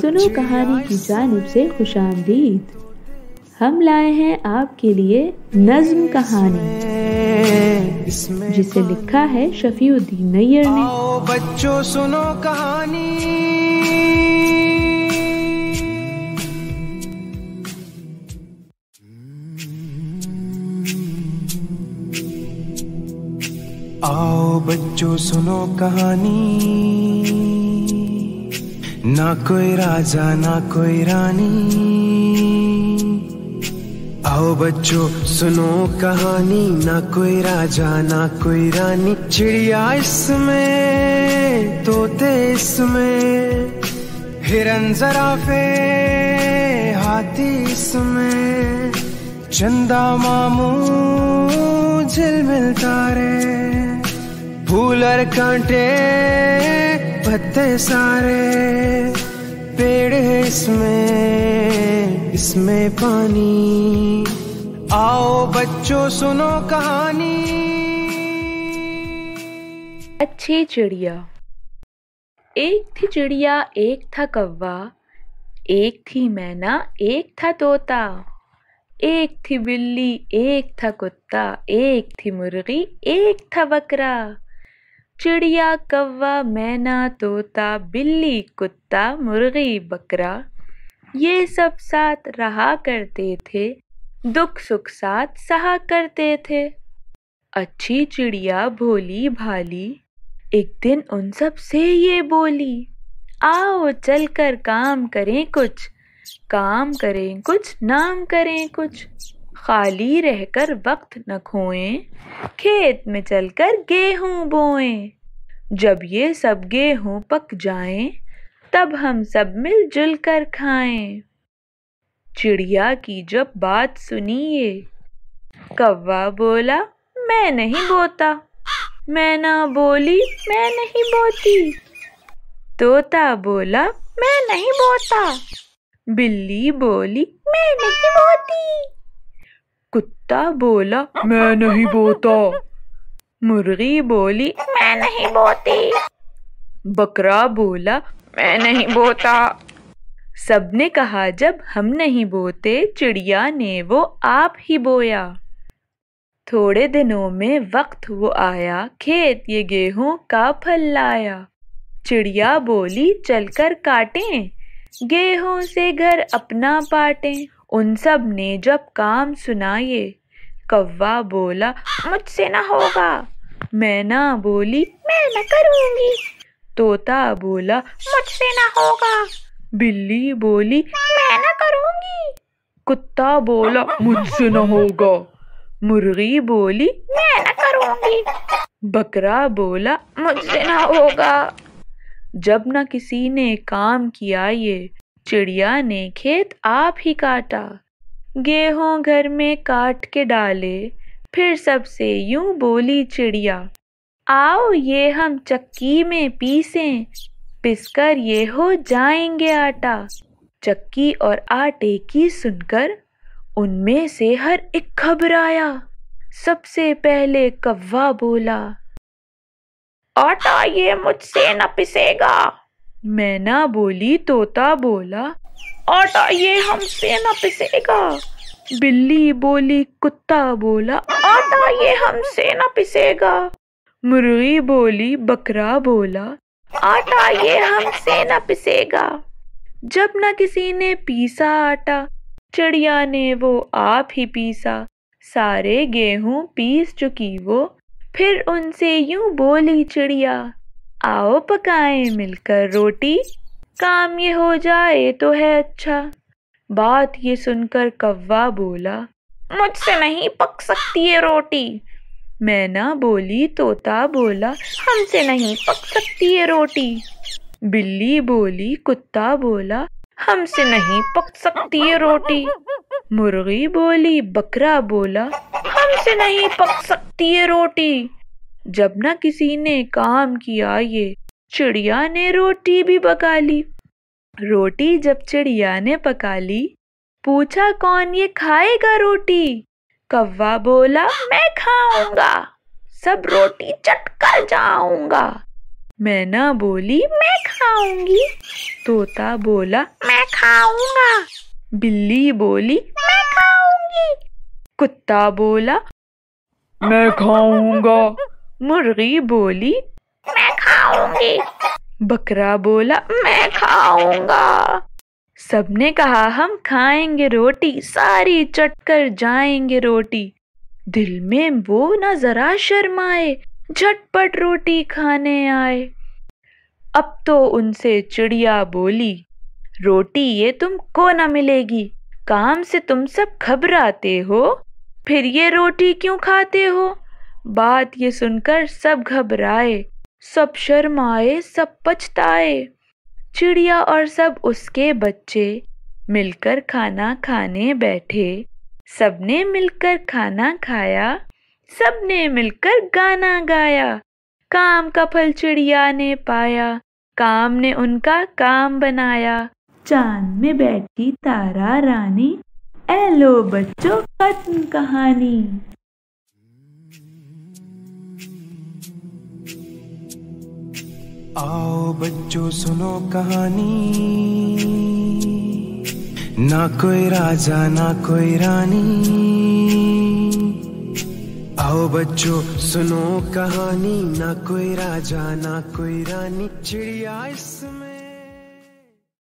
سنو کہانی کی جانب سے خوش آمدید۔ ہم لائے ہیں آپ کے لیے نظم کہانی، جسے لکھا ہے شفیع الدین نیئر نے۔ بچوں، سنو کہانی۔ آؤ بچوں، سنو کہانی۔ نہ کوئی راجا، نہ کوئی رانی۔ آؤ بچوں، سنو کہانی۔ نہ کوئی راجا، نہ کوئی رانی۔ چڑیا اس میں توتے اس میں۔ ہرن ذرا ہاتھی اس میں۔ چندا ماموں جل ملتا رے پھولر کانٹے پتے سارے پیڑ اس میں اس میں پانی۔ آؤ بچوں، سنو کہانی۔ اچھی چڑیا۔ ایک تھی چڑیا، ایک تھا کوا۔ ایک تھی مینا، ایک تھا توتا ایک تھی بلی، ایک تھا کتا۔ ایک تھی مرغی، ایک تھا بکرا۔ چڑیا کوا مینا توتا بلی کتا مرغی بکرا یہ سب ساتھ رہا کرتے تھے دکھ سکھ ساتھ سہا کرتے تھے اچھی چڑیا بھولی بھالی ایک دن ان سب سے یہ بولی آؤ چل کر کام کریں کچھ کام کریں کچھ نام کریں کچھ خالی رہ کر وقت نہ کھوئیں، کھیت میں چل کر گیہوں بوئیں۔ جب یہ سب گیہوں پک جائیں، تب ہم سب مل جل کر کھائیں۔ چڑیا کی جب بات سنیے، کوا بولا، میں نہیں بوتا۔ میں نہ بولی، میں نہیں بوتی۔ توتا بولا، میں نہیں بوتا۔ بلی بولی، میں نہیں بوتی۔ کتا بولا، میں نہیں بوتا. مرغی بولی، میں نہیں بوتی. بکرا بولا، میں نہیں بوتا. سب نے کہا، جب ہم نہیں بوتے، چڑیا نے وہ آپ ہی بویا. تھوڑے دنوں میں وقت وہ آیا، کھیت یہ گیہوں کا پھل لایا۔ چڑیا بولی، چل کر کاٹیں، گیہوں سے گھر اپنا پاٹیں ان سب نے جب کام سنائے، کوا بولا، مجھ سے نہ ہوگا۔ میں نہ بولی، میں نہ کروں گی۔ توتا بولا، مجھ سے نہ ہوگا۔ بلی بولی، میں نہ کروں گی۔ کتا بولا، مجھ سے نہ ہوگا۔ مرغی بولی، میں نہ کروں گی۔ بکرا بولا، مجھ سے نہ ہوگا۔ جب نہ کسی نے کام کیا یہ چڑیا نے کھیت آپ ہی کاٹا۔ گیہوں گھر میں کاٹ کے ڈالے، پھر سب سے یوں بولی چڑیا، آؤ یہ ہم چکی میں پیسیں پس کر یہ ہو جائیں گے آٹا۔ چکی اور آٹے کی سن کر ان میں سے ہر ایک گھبرایا۔ سب سے پہلے کوا بولا، آٹا یہ مجھ سے نہ پسے گا۔ میں نہ بولی توتا بولا، آٹا، یہ ہم سے نہ پسے گا۔ بلی بولی، کتا بولا، آٹا، یہ ہم سے نہ پسے گا۔ مرغی بولی، بکرا بولا، آٹا، یہ ہم سے نہ پسے گا۔ جب نہ کسی نے پیسا، آٹا۔ چڑیا نے وہ آپ ہی پیسا۔ سارے گیہوں پیس چکی وہ، پھر ان سے یوں بولی چڑیا۔ آؤ پکائیں مل کر روٹی۔ کام یہ ہو جائے تو ہے اچھا۔ بات یہ سن کر کوا بولا، مجھ سے نہیں پک سکتی ہے روٹی۔ میں نہ بولی توتا بولا، ہم سے نہیں پک سکتی ہے روٹی۔ بلی بولی، کتا بولا، ہم سے نہیں پک سکتی ہے روٹی۔ مرغی بولی، بکرا بولا، ہم سے نہیں پک سکتی ہے روٹی۔ جب نہ کسی نے کام کیا، یہ چڑیا نے روٹی بھی پکا لی۔ روٹی جب چڑیا نے پکا لی، پوچھا کون یہ کھائے گا روٹی؟ کوا بولا، میں کھاؤں گا۔ سب روٹی چٹ کر جاؤں گا۔ مینا بولی، میں کھاؤں گی۔ طوطا بولا، میں کھاؤں گا۔ بلی بولی، میں کھاؤں گی۔ کتا بولا، میں کھاؤں گا۔ مرغی بولی، میں کھاؤں گی بکرا بولا، میں کھاؤں گا سب نے کہا، ہم کھائیں گے روٹی، ساری چٹ کر جائیں گے روٹی. دل میں وہ نہ ذرا شرمائے جھٹ پٹ روٹی کھانے آئے۔ اب تو ان سے چڑیا بولی، روٹی یہ تم کو نہ ملے گی، کام سے تم سب گھبراتے ہو، پھر یہ روٹی کیوں کھاتے ہو؟ بات یہ سن کر سب گھبرائے، سب شرمائے سب پچھتائے۔ چڑیا اور سب اس کے بچے مل کر کھانا کھانے بیٹھے۔ سب نے مل کر کھانا کھایا، سب نے مل کر گانا گایا۔ کام کا پھل چڑیا نے پایا، کام نے ان کا کام بنایا۔ چاند میں بیٹھی تارا رانی، اے لو بچوں، ختم کہانی۔ آؤ بچوں سنو کہانی۔ نہ کوئی راجا، نہ کوئی رانی۔ آؤ بچوں سنو کہانی۔ نہ کوئی راجا، نہ کوئی رانی۔ چڑیا اس میں۔